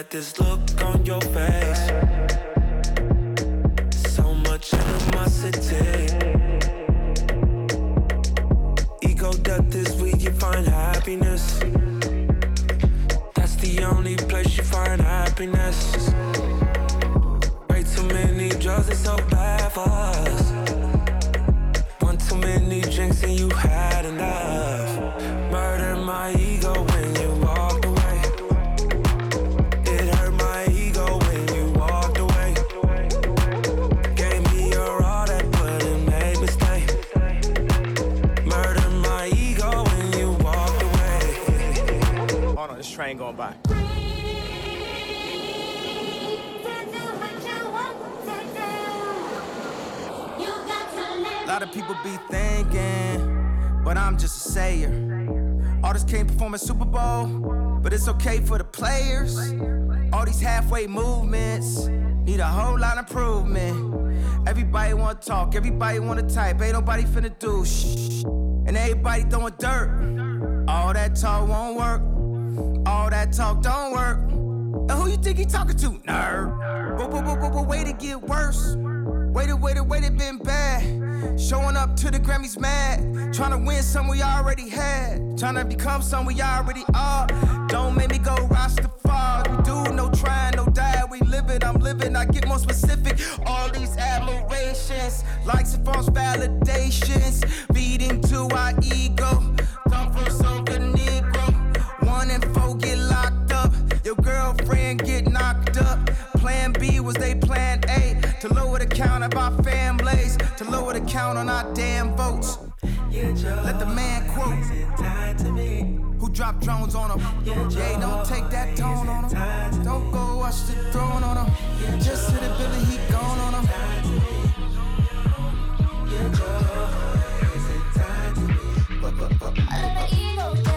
Had this look on your face. So much animosity. Ego death is where you find happiness. That's the only place you find happiness. Way too many drugs, it's so bad for us. Lot of people be thinking, but I'm just a sayer. Artists can't perform at Super Bowl, but it's okay for the players. All these halfway movements need a whole lot of improvement. Everybody wanna talk, everybody wanna type, ain't nobody finna do shh. And everybody throwing dirt. All that talk won't work. All that talk don't work. And who you think he talking to? Nerd. But, but, but, but, but wait to get worse. Waited, waited, waited, been bad. Showing up to the Grammys mad. Trying to win some we already had. Trying to become some we already are. Don't make me go Rastafari. We do no trying, no die. We live it, I'm living. I get more specific. All these admirations, likes and false validations. Feeding to our ego. Come from some good Negro. One and four get locked count on our damn votes. Let the man quote who dropped drones on him. Yeah, don't take that tone on him. Don't go watch the throne on him. Just hit a Billy, he gone on him. I let my ego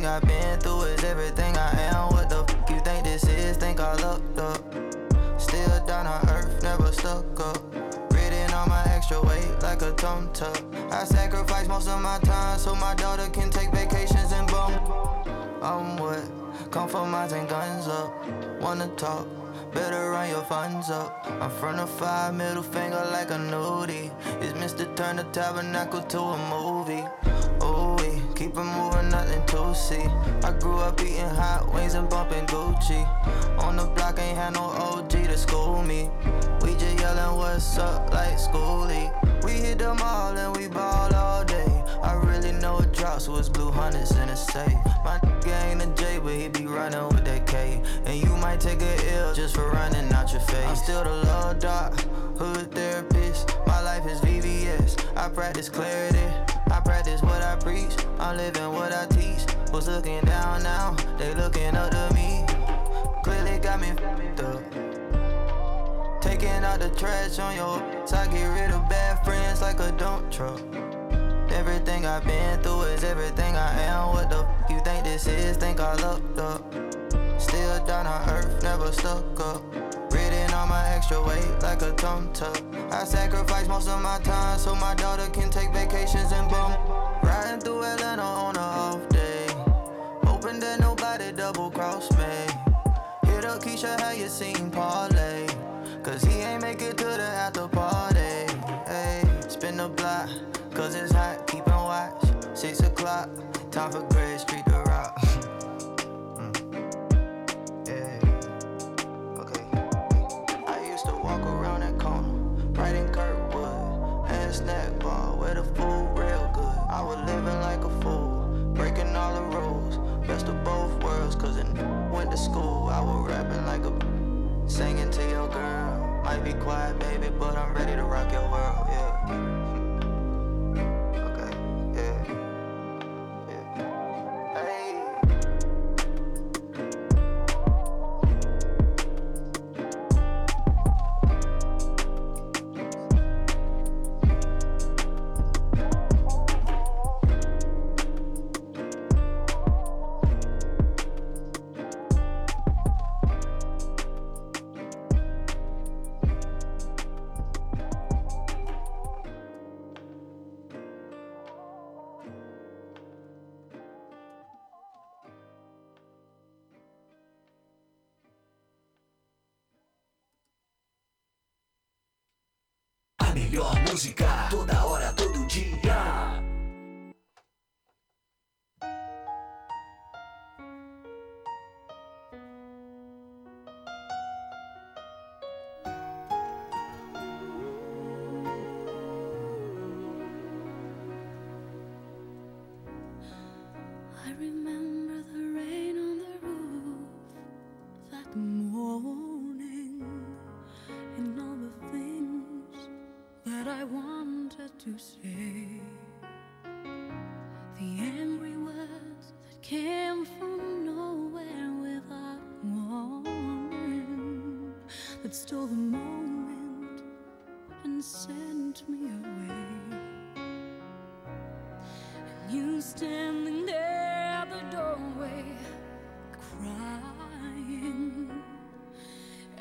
Everything I've been through is everything I am. What the f you think this is? Think I lucked up. Still down on earth, never stuck up. Ridden on my extra weight like a tum tuck. I sacrifice most of my time so my daughter can take vacations and boom. I'm what? And guns up. Wanna talk? Better run your funds up. I'm from the five, middle finger like a nudie. It's Mr. Turn the tabernacle to a movie. Keep it moving, nothing to see. I grew up eating hot wings and bumping Gucci. On the block, ain't had no OG to school me. We just yelling what's up like schoolie. We hit them all and we ball all day. I really know a drop, so it's blue hundreds in a safe. My nigga ain't a J, but he be running with that K. And you might take a L just for running out your face. I'm still the love doc, hood therapist. My life is VVS. I practice clarity. I'm living what I teach. Was looking down now, they looking up to me. Clearly got me f***ed up. Taking out the trash on your so I get rid of bad friends like a dump truck. Everything I've been through is everything I am. What the f you think this is? Think I lucked up. Still down on earth, never stuck up. My extra weight like a tum tuck. I sacrifice most of my time so my daughter can take vacations and boom. Riding through Atlanta on a off day. Hoping that nobody double cross me. Hit up Keisha, how you seen Parlay? Cause he ain't make it to the after party. Hey, spin the block, cause it's hot, keep on watch. Six o'clock, time for Gray Street Best of both worlds, cause it went to school. I was rapping like a singing to your girl. Might be quiet, baby, but I'm ready to rock your world. Yeah. Música, toda hora, came from nowhere without warning that stole the moment and sent me away. You standing there at the doorway, crying,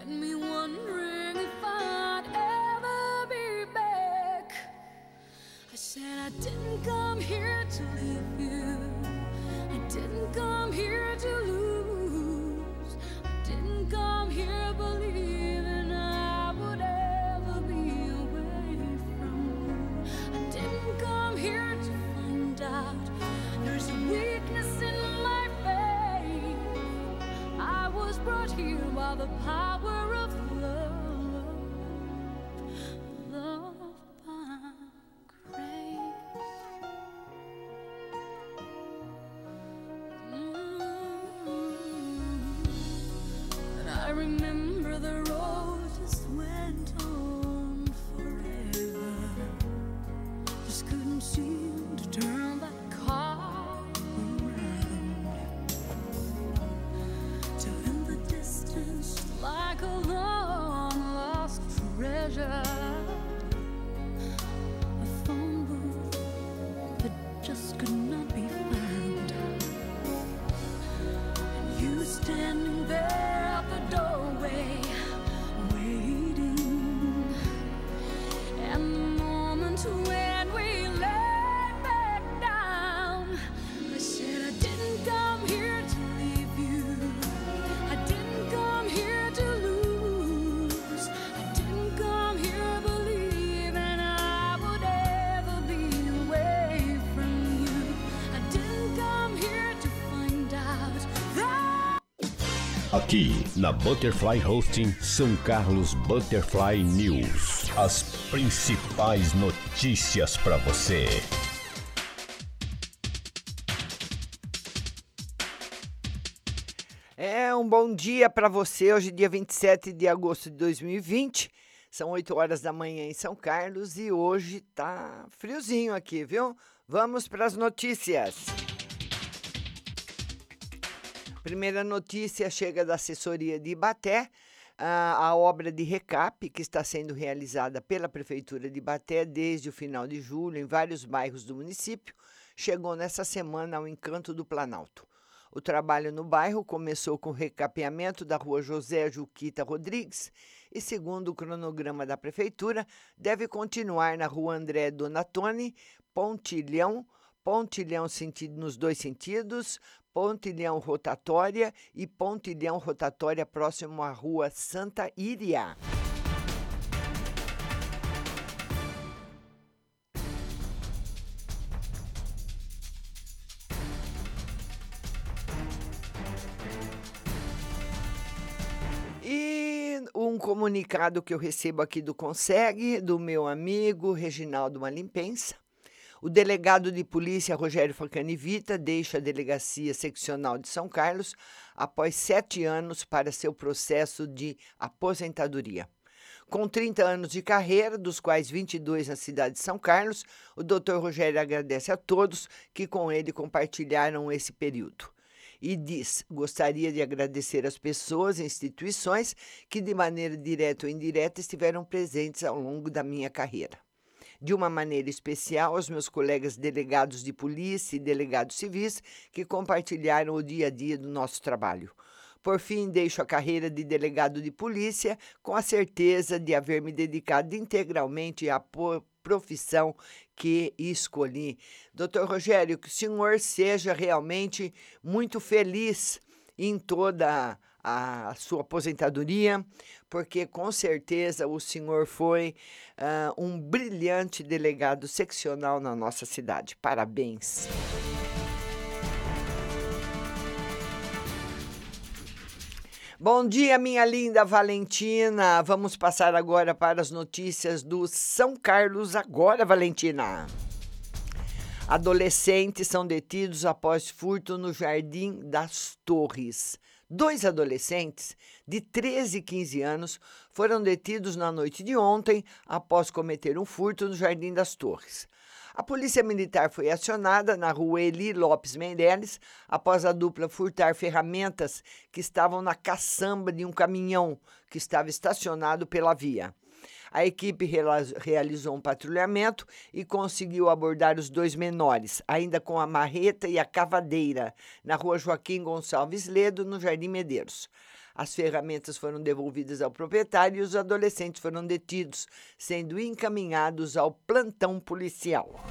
and me wondering if I'd ever be back. I said I didn't come here to leave you. Aqui na Butterfly Hosting São Carlos Butterfly News. As principais notícias para você. É um bom dia para você. Hoje, dia 27 de agosto de 2020. São 8 horas da manhã em São Carlos e hoje tá friozinho aqui, viu? Vamos para as notícias. Primeira notícia chega da assessoria de Ibaté. a, obra de recap, que está sendo realizada pela Prefeitura de Baté desde o final de julho em vários bairros do município, chegou nessa semana ao Encanto do Planalto. O trabalho no bairro começou com o recapeamento da rua José Juquita Rodrigues e, segundo o cronograma da Prefeitura, deve continuar na rua André Donatoni, Pontilhão, Pontilhão sentido nos dois sentidos, Pontilhão rotatória e Pontilhão rotatória próximo à rua Santa Iria. Um comunicado que eu recebo aqui do Consegue, do meu amigo Reginaldo Malimpensa. O delegado de polícia Rogério Facanivita deixa a delegacia seccional de São Carlos após sete anos para seu processo de aposentadoria. Com 30 anos de carreira, dos quais 22 na cidade de São Carlos, o doutor Rogério agradece a todos que com ele compartilharam esse período e diz: gostaria de agradecer às pessoas e instituições que, de maneira direta ou indireta, estiveram presentes ao longo da minha carreira. De uma maneira especial, aos meus colegas delegados de polícia e delegados civis que compartilharam o dia a dia do nosso trabalho. Por fim, deixo a carreira de delegado de polícia com a certeza de haver me dedicado integralmente à profissão que escolhi. Doutor Rogério, que o senhor seja realmente muito feliz em toda a sua aposentadoria, porque com certeza o senhor foi uh, um brilhante delegado seccional na nossa cidade. Parabéns. Bom dia, minha linda Valentina. Vamos passar agora para as notícias do São Carlos agora, Valentina. Adolescentes são detidos após furto no Jardim das Torres. Dois adolescentes de 13 e 15 anos foram detidos na noite de ontem após cometer um furto no Jardim das Torres. A polícia militar foi acionada na rua Eli Lopes Meireles após a dupla furtar ferramentas que estavam na caçamba de um caminhão que estava estacionado pela via. A equipe realizou um patrulhamento e conseguiu abordar os dois menores, ainda com a marreta e a cavadeira, na rua Joaquim Gonçalves Ledo, no Jardim Medeiros. As ferramentas foram devolvidas ao proprietário e os adolescentes foram detidos, sendo encaminhados ao plantão policial.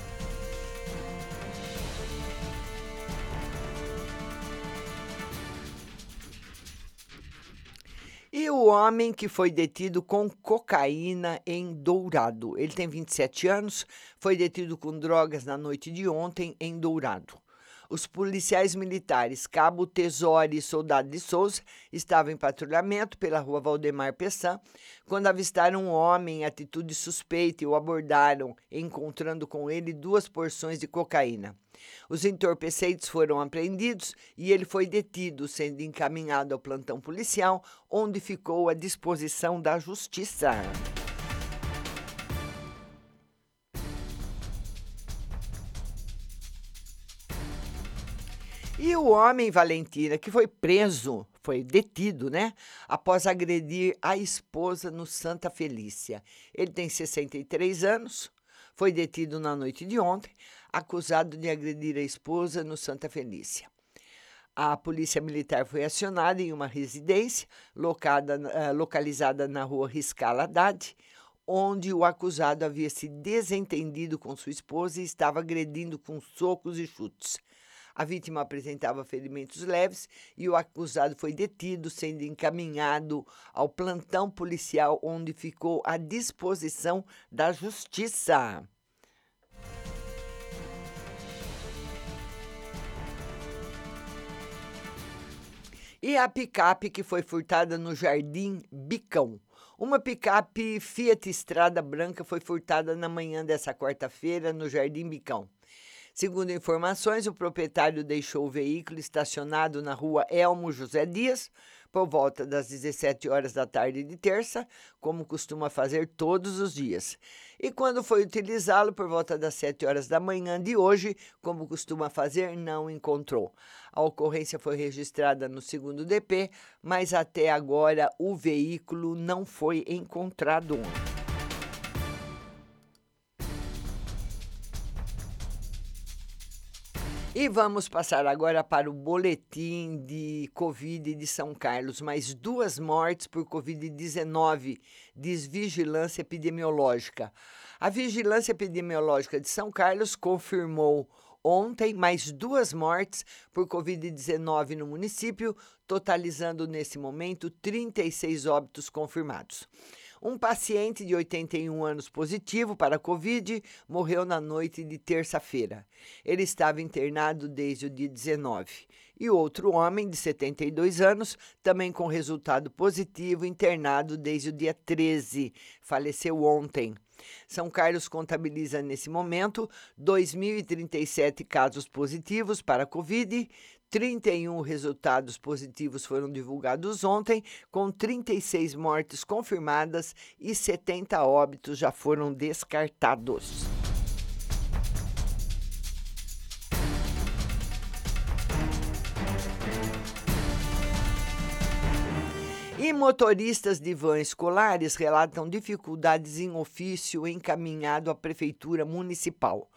E o homem que foi detido com cocaína em Dourado. Ele tem 27 anos, foi detido com drogas na noite de ontem em Dourado. Os policiais militares Cabo Tesori e Soldado de Souza estavam em patrulhamento pela rua Valdemar Pessan quando avistaram um homem em atitude suspeita e o abordaram, encontrando com ele duas porções de cocaína. Os entorpecentes foram apreendidos e ele foi detido, sendo encaminhado ao plantão policial, onde ficou à disposição da justiça. E o homem Valentina, que foi preso, foi detido, né? Após agredir a esposa no Santa Felícia. Ele tem 63 anos, foi detido na noite de ontem, acusado de agredir a esposa no Santa Felícia. A polícia militar foi acionada em uma residência locada, uh, localizada na rua Riscala Haddad, onde o acusado havia se desentendido com sua esposa e estava agredindo com socos e chutes. A vítima apresentava ferimentos leves e o acusado foi detido, sendo encaminhado ao plantão policial, onde ficou à disposição da justiça. E a picape que foi furtada no Jardim Bicão. Uma picape Fiat Estrada Branca foi furtada na manhã dessa quarta-feira no Jardim Bicão. Segundo informações, o proprietário deixou o veículo estacionado na rua Elmo José Dias por volta das 17 horas da tarde de terça, como costuma fazer todos os dias. E quando foi utilizá-lo por volta das 7 horas da manhã de hoje, como costuma fazer, não encontrou. A ocorrência foi registrada no segundo DP, mas até agora o veículo não foi encontrado. E vamos passar agora para o boletim de Covid de São Carlos. Mais duas mortes por Covid-19, diz Vigilância Epidemiológica. A Vigilância Epidemiológica de São Carlos confirmou ontem mais duas mortes por Covid-19 no município, totalizando nesse momento 36 óbitos confirmados. Um paciente de 81 anos positivo para a Covid morreu na noite de terça-feira. Ele estava internado desde o dia 19. E outro homem de 72 anos, também com resultado positivo, internado desde o dia 13. Faleceu ontem. São Carlos contabiliza nesse momento 2.037 casos positivos para a Covid, 31 resultados positivos foram divulgados ontem, com 36 mortes confirmadas e 70 óbitos já foram descartados. E motoristas de vans escolares relatam dificuldades em ofício encaminhado à Prefeitura Municipal.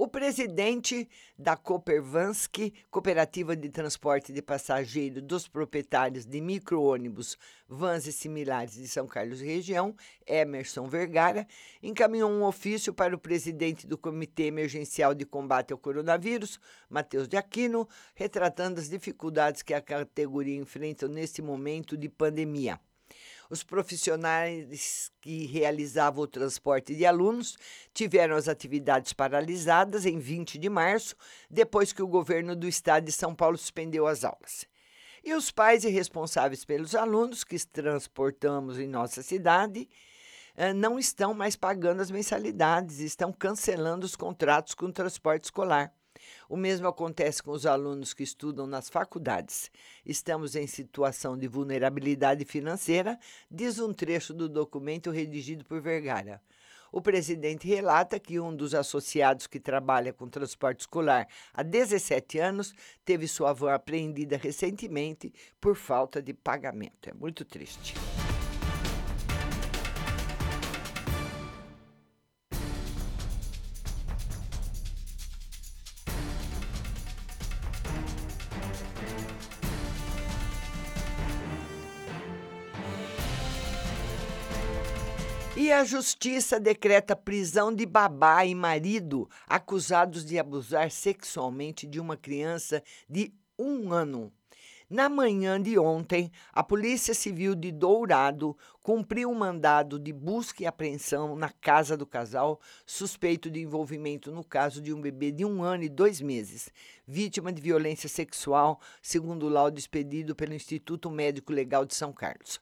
O presidente da Coopervansky, Cooperativa de Transporte de Passageiro dos proprietários de micro-ônibus, vans e similares de São Carlos e região, Emerson Vergara, encaminhou um ofício para o presidente do Comitê Emergencial de Combate ao Coronavírus, Matheus de Aquino, retratando as dificuldades que a categoria enfrenta neste momento de pandemia. Os profissionais que realizavam o transporte de alunos tiveram as atividades paralisadas em 20 de março, depois que o governo do estado de São Paulo suspendeu as aulas. E os pais e responsáveis pelos alunos que transportamos em nossa cidade eh, não estão mais pagando as mensalidades, estão cancelando os contratos com o transporte escolar. O mesmo acontece com os alunos que estudam nas faculdades. Estamos em situação de vulnerabilidade financeira, diz um trecho do documento redigido por Vergara. O presidente relata que um dos associados que trabalha com transporte escolar há 17 anos teve sua van apreendida recentemente por falta de pagamento. É muito triste. E a justiça decreta prisão de babá e marido acusados de abusar sexualmente de uma criança de um ano. Na manhã de ontem, a Polícia Civil de Dourado cumpriu um mandado de busca e apreensão na casa do casal, suspeito de envolvimento no caso de um bebê de um ano e dois meses, vítima de violência sexual, segundo o laudo expedido pelo Instituto Médico Legal de São Carlos.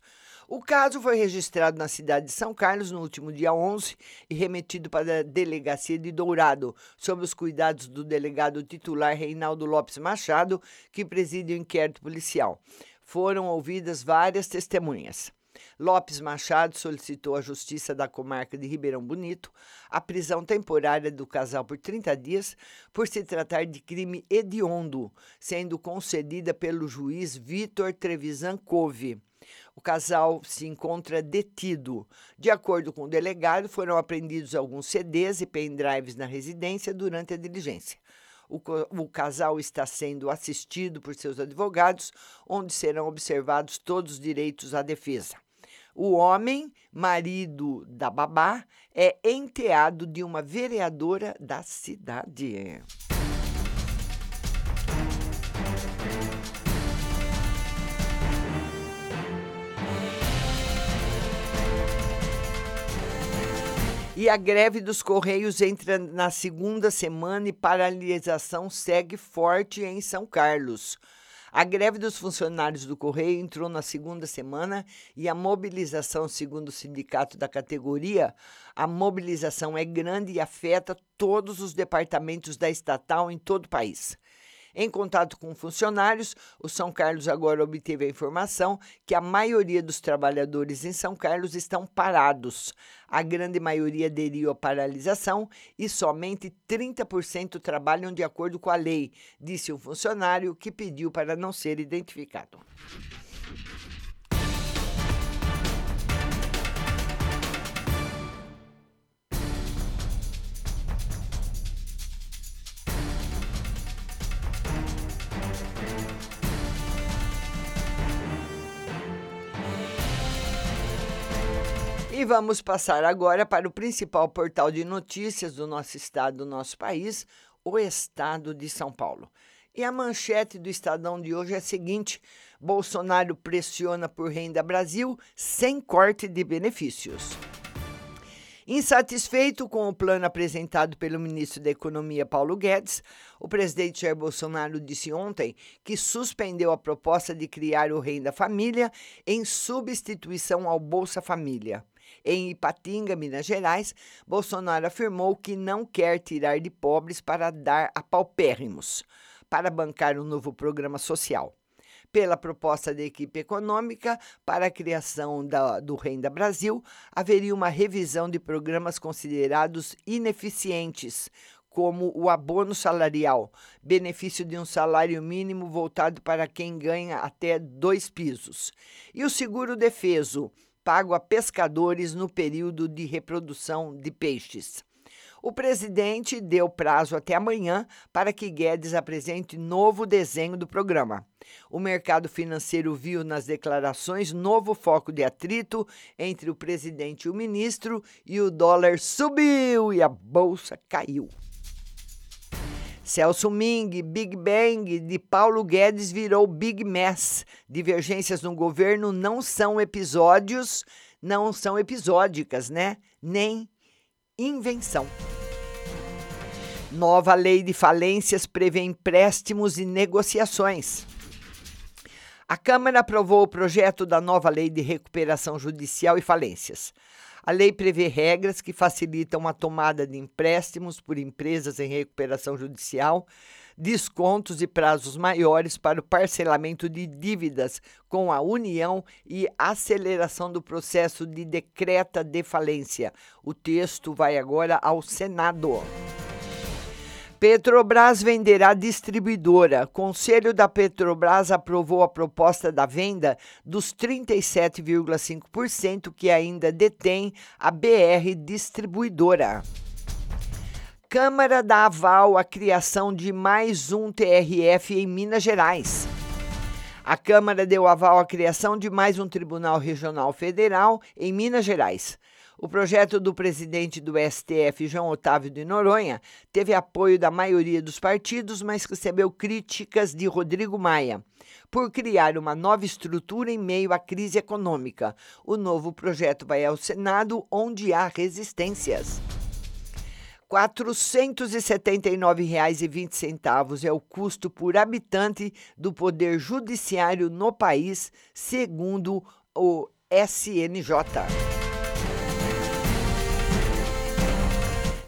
O caso foi registrado na cidade de São Carlos no último dia 11 e remetido para a delegacia de Dourado, sob os cuidados do delegado titular Reinaldo Lopes Machado, que preside o inquérito policial. Foram ouvidas várias testemunhas. Lopes Machado solicitou à Justiça da Comarca de Ribeirão Bonito a prisão temporária do casal por 30 dias por se tratar de crime hediondo, sendo concedida pelo juiz Vitor Trevisan Cove. O casal se encontra detido. De acordo com o delegado, foram apreendidos alguns CDs e pendrives na residência durante a diligência. O, o, casal está sendo assistido por seus advogados, onde serão observados todos os direitos à defesa. O homem, marido da babá, é enteado de uma vereadora da cidade. E a greve dos Correios entra na segunda semana e paralisação segue forte em São Carlos. A greve dos funcionários do Correio entrou na segunda semana e a mobilização, segundo o sindicato da categoria, a mobilização é grande e afeta todos os departamentos da estatal em todo o país. Em contato com funcionários, o São Carlos agora obteve a informação que a maioria dos trabalhadores em São Carlos estão parados. A grande maioria aderiu à paralisação e somente 30% trabalham de acordo com a lei, disse um funcionário que pediu para não ser identificado. Vamos passar agora para o principal portal de notícias do nosso estado, do nosso país, o Estado de São Paulo. E a manchete do Estadão de hoje é a seguinte: Bolsonaro pressiona por renda Brasil sem corte de benefícios. Insatisfeito com o plano apresentado pelo ministro da Economia Paulo Guedes, o presidente Jair Bolsonaro disse ontem que suspendeu a proposta de criar o Renda Família em substituição ao Bolsa Família. Em Ipatinga, Minas Gerais, Bolsonaro afirmou que não quer tirar de pobres para dar a paupérrimos, para bancar um novo programa social. Pela proposta da equipe econômica para a criação da, do Renda Brasil, haveria uma revisão de programas considerados ineficientes, como o abono salarial, benefício de um salário mínimo voltado para quem ganha até dois pisos, e o seguro defeso, pago a pescadores no período de reprodução de peixes. O presidente deu prazo até amanhã para que Guedes apresente novo desenho do programa. O mercado financeiro viu nas declarações novo foco de atrito entre o presidente e o ministro, e o dólar subiu e a bolsa caiu. Celso Ming, Big Bang de Paulo Guedes virou Big Mess. Divergências no governo não são episódios, não são episódicas, né? Nem invenção. Nova lei de falências prevê empréstimos e negociações. A Câmara aprovou o projeto da nova lei de recuperação judicial e falências. A lei prevê regras que facilitam a tomada de empréstimos por empresas em recuperação judicial, descontos e prazos maiores para o parcelamento de dívidas com a União e aceleração do processo de decreta de falência. O texto vai agora ao Senado. Petrobras venderá distribuidora. Conselho da Petrobras aprovou a proposta da venda dos 37,5% que ainda detém a BR Distribuidora. Câmara dá aval à criação de mais um TRF em Minas Gerais. A Câmara deu aval à criação de mais um Tribunal Regional Federal em Minas Gerais. O projeto do presidente do STF, João Otávio de Noronha, teve apoio da maioria dos partidos, mas recebeu críticas de Rodrigo Maia por criar uma nova estrutura em meio à crise econômica. O novo projeto vai ao Senado, onde há resistências. R$ 479,20 é o custo por habitante do Poder Judiciário no país, segundo o SNJ.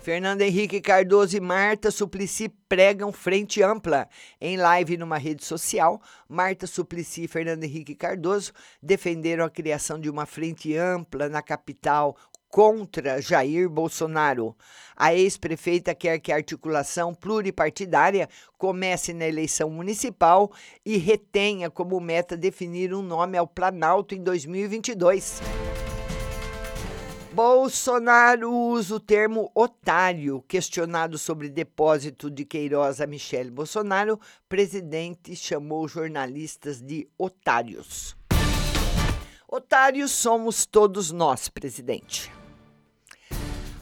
Fernando Henrique Cardoso e Marta Suplicy pregam frente ampla. Em live numa rede social, Marta Suplicy e Fernando Henrique Cardoso defenderam a criação de uma frente ampla na capital contra Jair Bolsonaro. A ex-prefeita quer que a articulação pluripartidária comece na eleição municipal e retenha como meta definir um nome ao Planalto em 2022. Bolsonaro usa o termo otário. Questionado sobre depósito de Queiroz a Michele Bolsonaro, presidente chamou jornalistas de otários. Otários somos todos nós, presidente.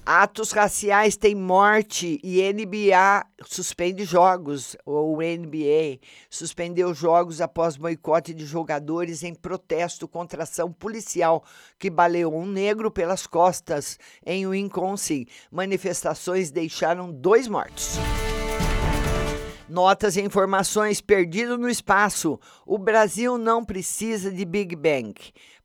Atos raciais têm morte e NBA suspende jogos, ou NBA suspendeu jogos após boicote de jogadores em protesto contra ação policial que baleou um negro pelas costas em Wisconsin. Manifestações deixaram dois mortos. Notas e informações perdido no espaço. O Brasil não precisa de Big Bang.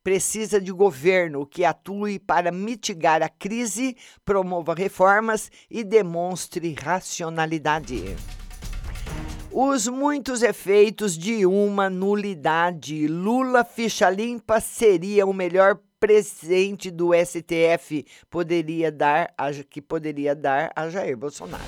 Precisa de governo que atue para mitigar a crise, promova reformas e demonstre racionalidade. Os muitos efeitos de uma nulidade. Lula ficha limpa seria o melhor presente do STF poderia dar a, que poderia dar a Jair Bolsonaro.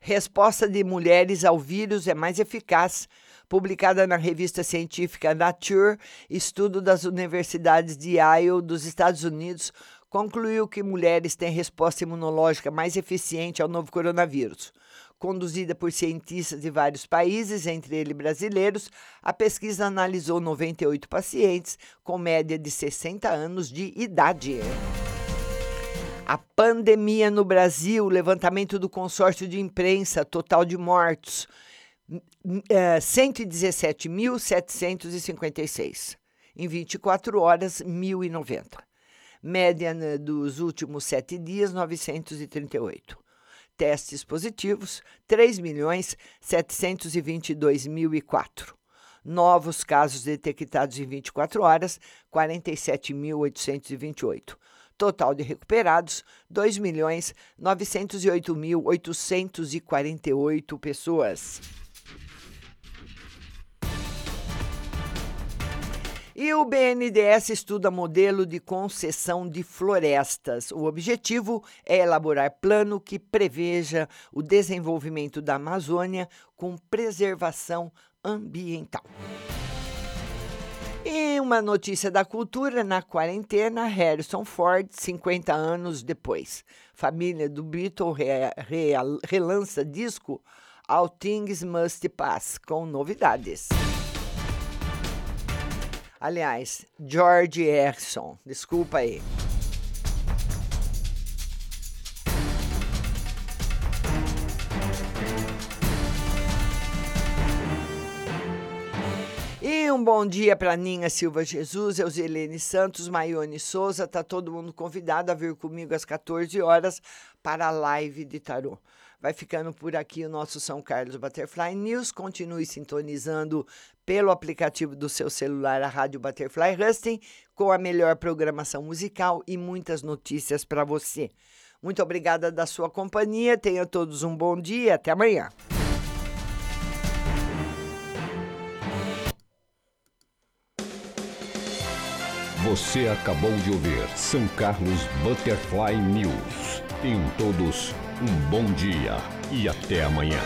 Resposta de mulheres ao vírus é mais eficaz. Publicada na revista científica Nature, estudo das universidades de Yale dos Estados Unidos concluiu que mulheres têm resposta imunológica mais eficiente ao novo coronavírus. Conduzida por cientistas de vários países, entre eles brasileiros, a pesquisa analisou 98 pacientes com média de 60 anos de idade. A pandemia no Brasil, levantamento do consórcio de imprensa, total de mortos, é, 117.756. Em 24 horas, 1.090. Média né, dos últimos sete dias, 938. Testes positivos, 3.722.004. Novos casos detectados em 24 horas, 47.828. Total de recuperados, 2.908.848 pessoas. E o BNDES estuda modelo de concessão de florestas. O objetivo é elaborar plano que preveja o desenvolvimento da Amazônia com preservação ambiental. E uma notícia da cultura: na quarentena, Harrison Ford, 50 anos depois. Família do Beatle re, re, relança disco All Things Must Pass, com novidades. Aliás, George Harrison, desculpa aí. E um bom dia para Ninha Silva Jesus, Euselene Santos, Maione Souza. Tá todo mundo convidado a vir comigo às 14 horas para a live de tarô. Vai ficando por aqui o nosso São Carlos Butterfly News. Continue sintonizando pelo aplicativo do seu celular a Rádio Butterfly Husting com a melhor programação musical e muitas notícias para você. Muito obrigada da sua companhia. Tenham todos um bom dia. Até amanhã. Você acabou de ouvir São Carlos Butterfly News. Tenham todos um bom dia e até amanhã.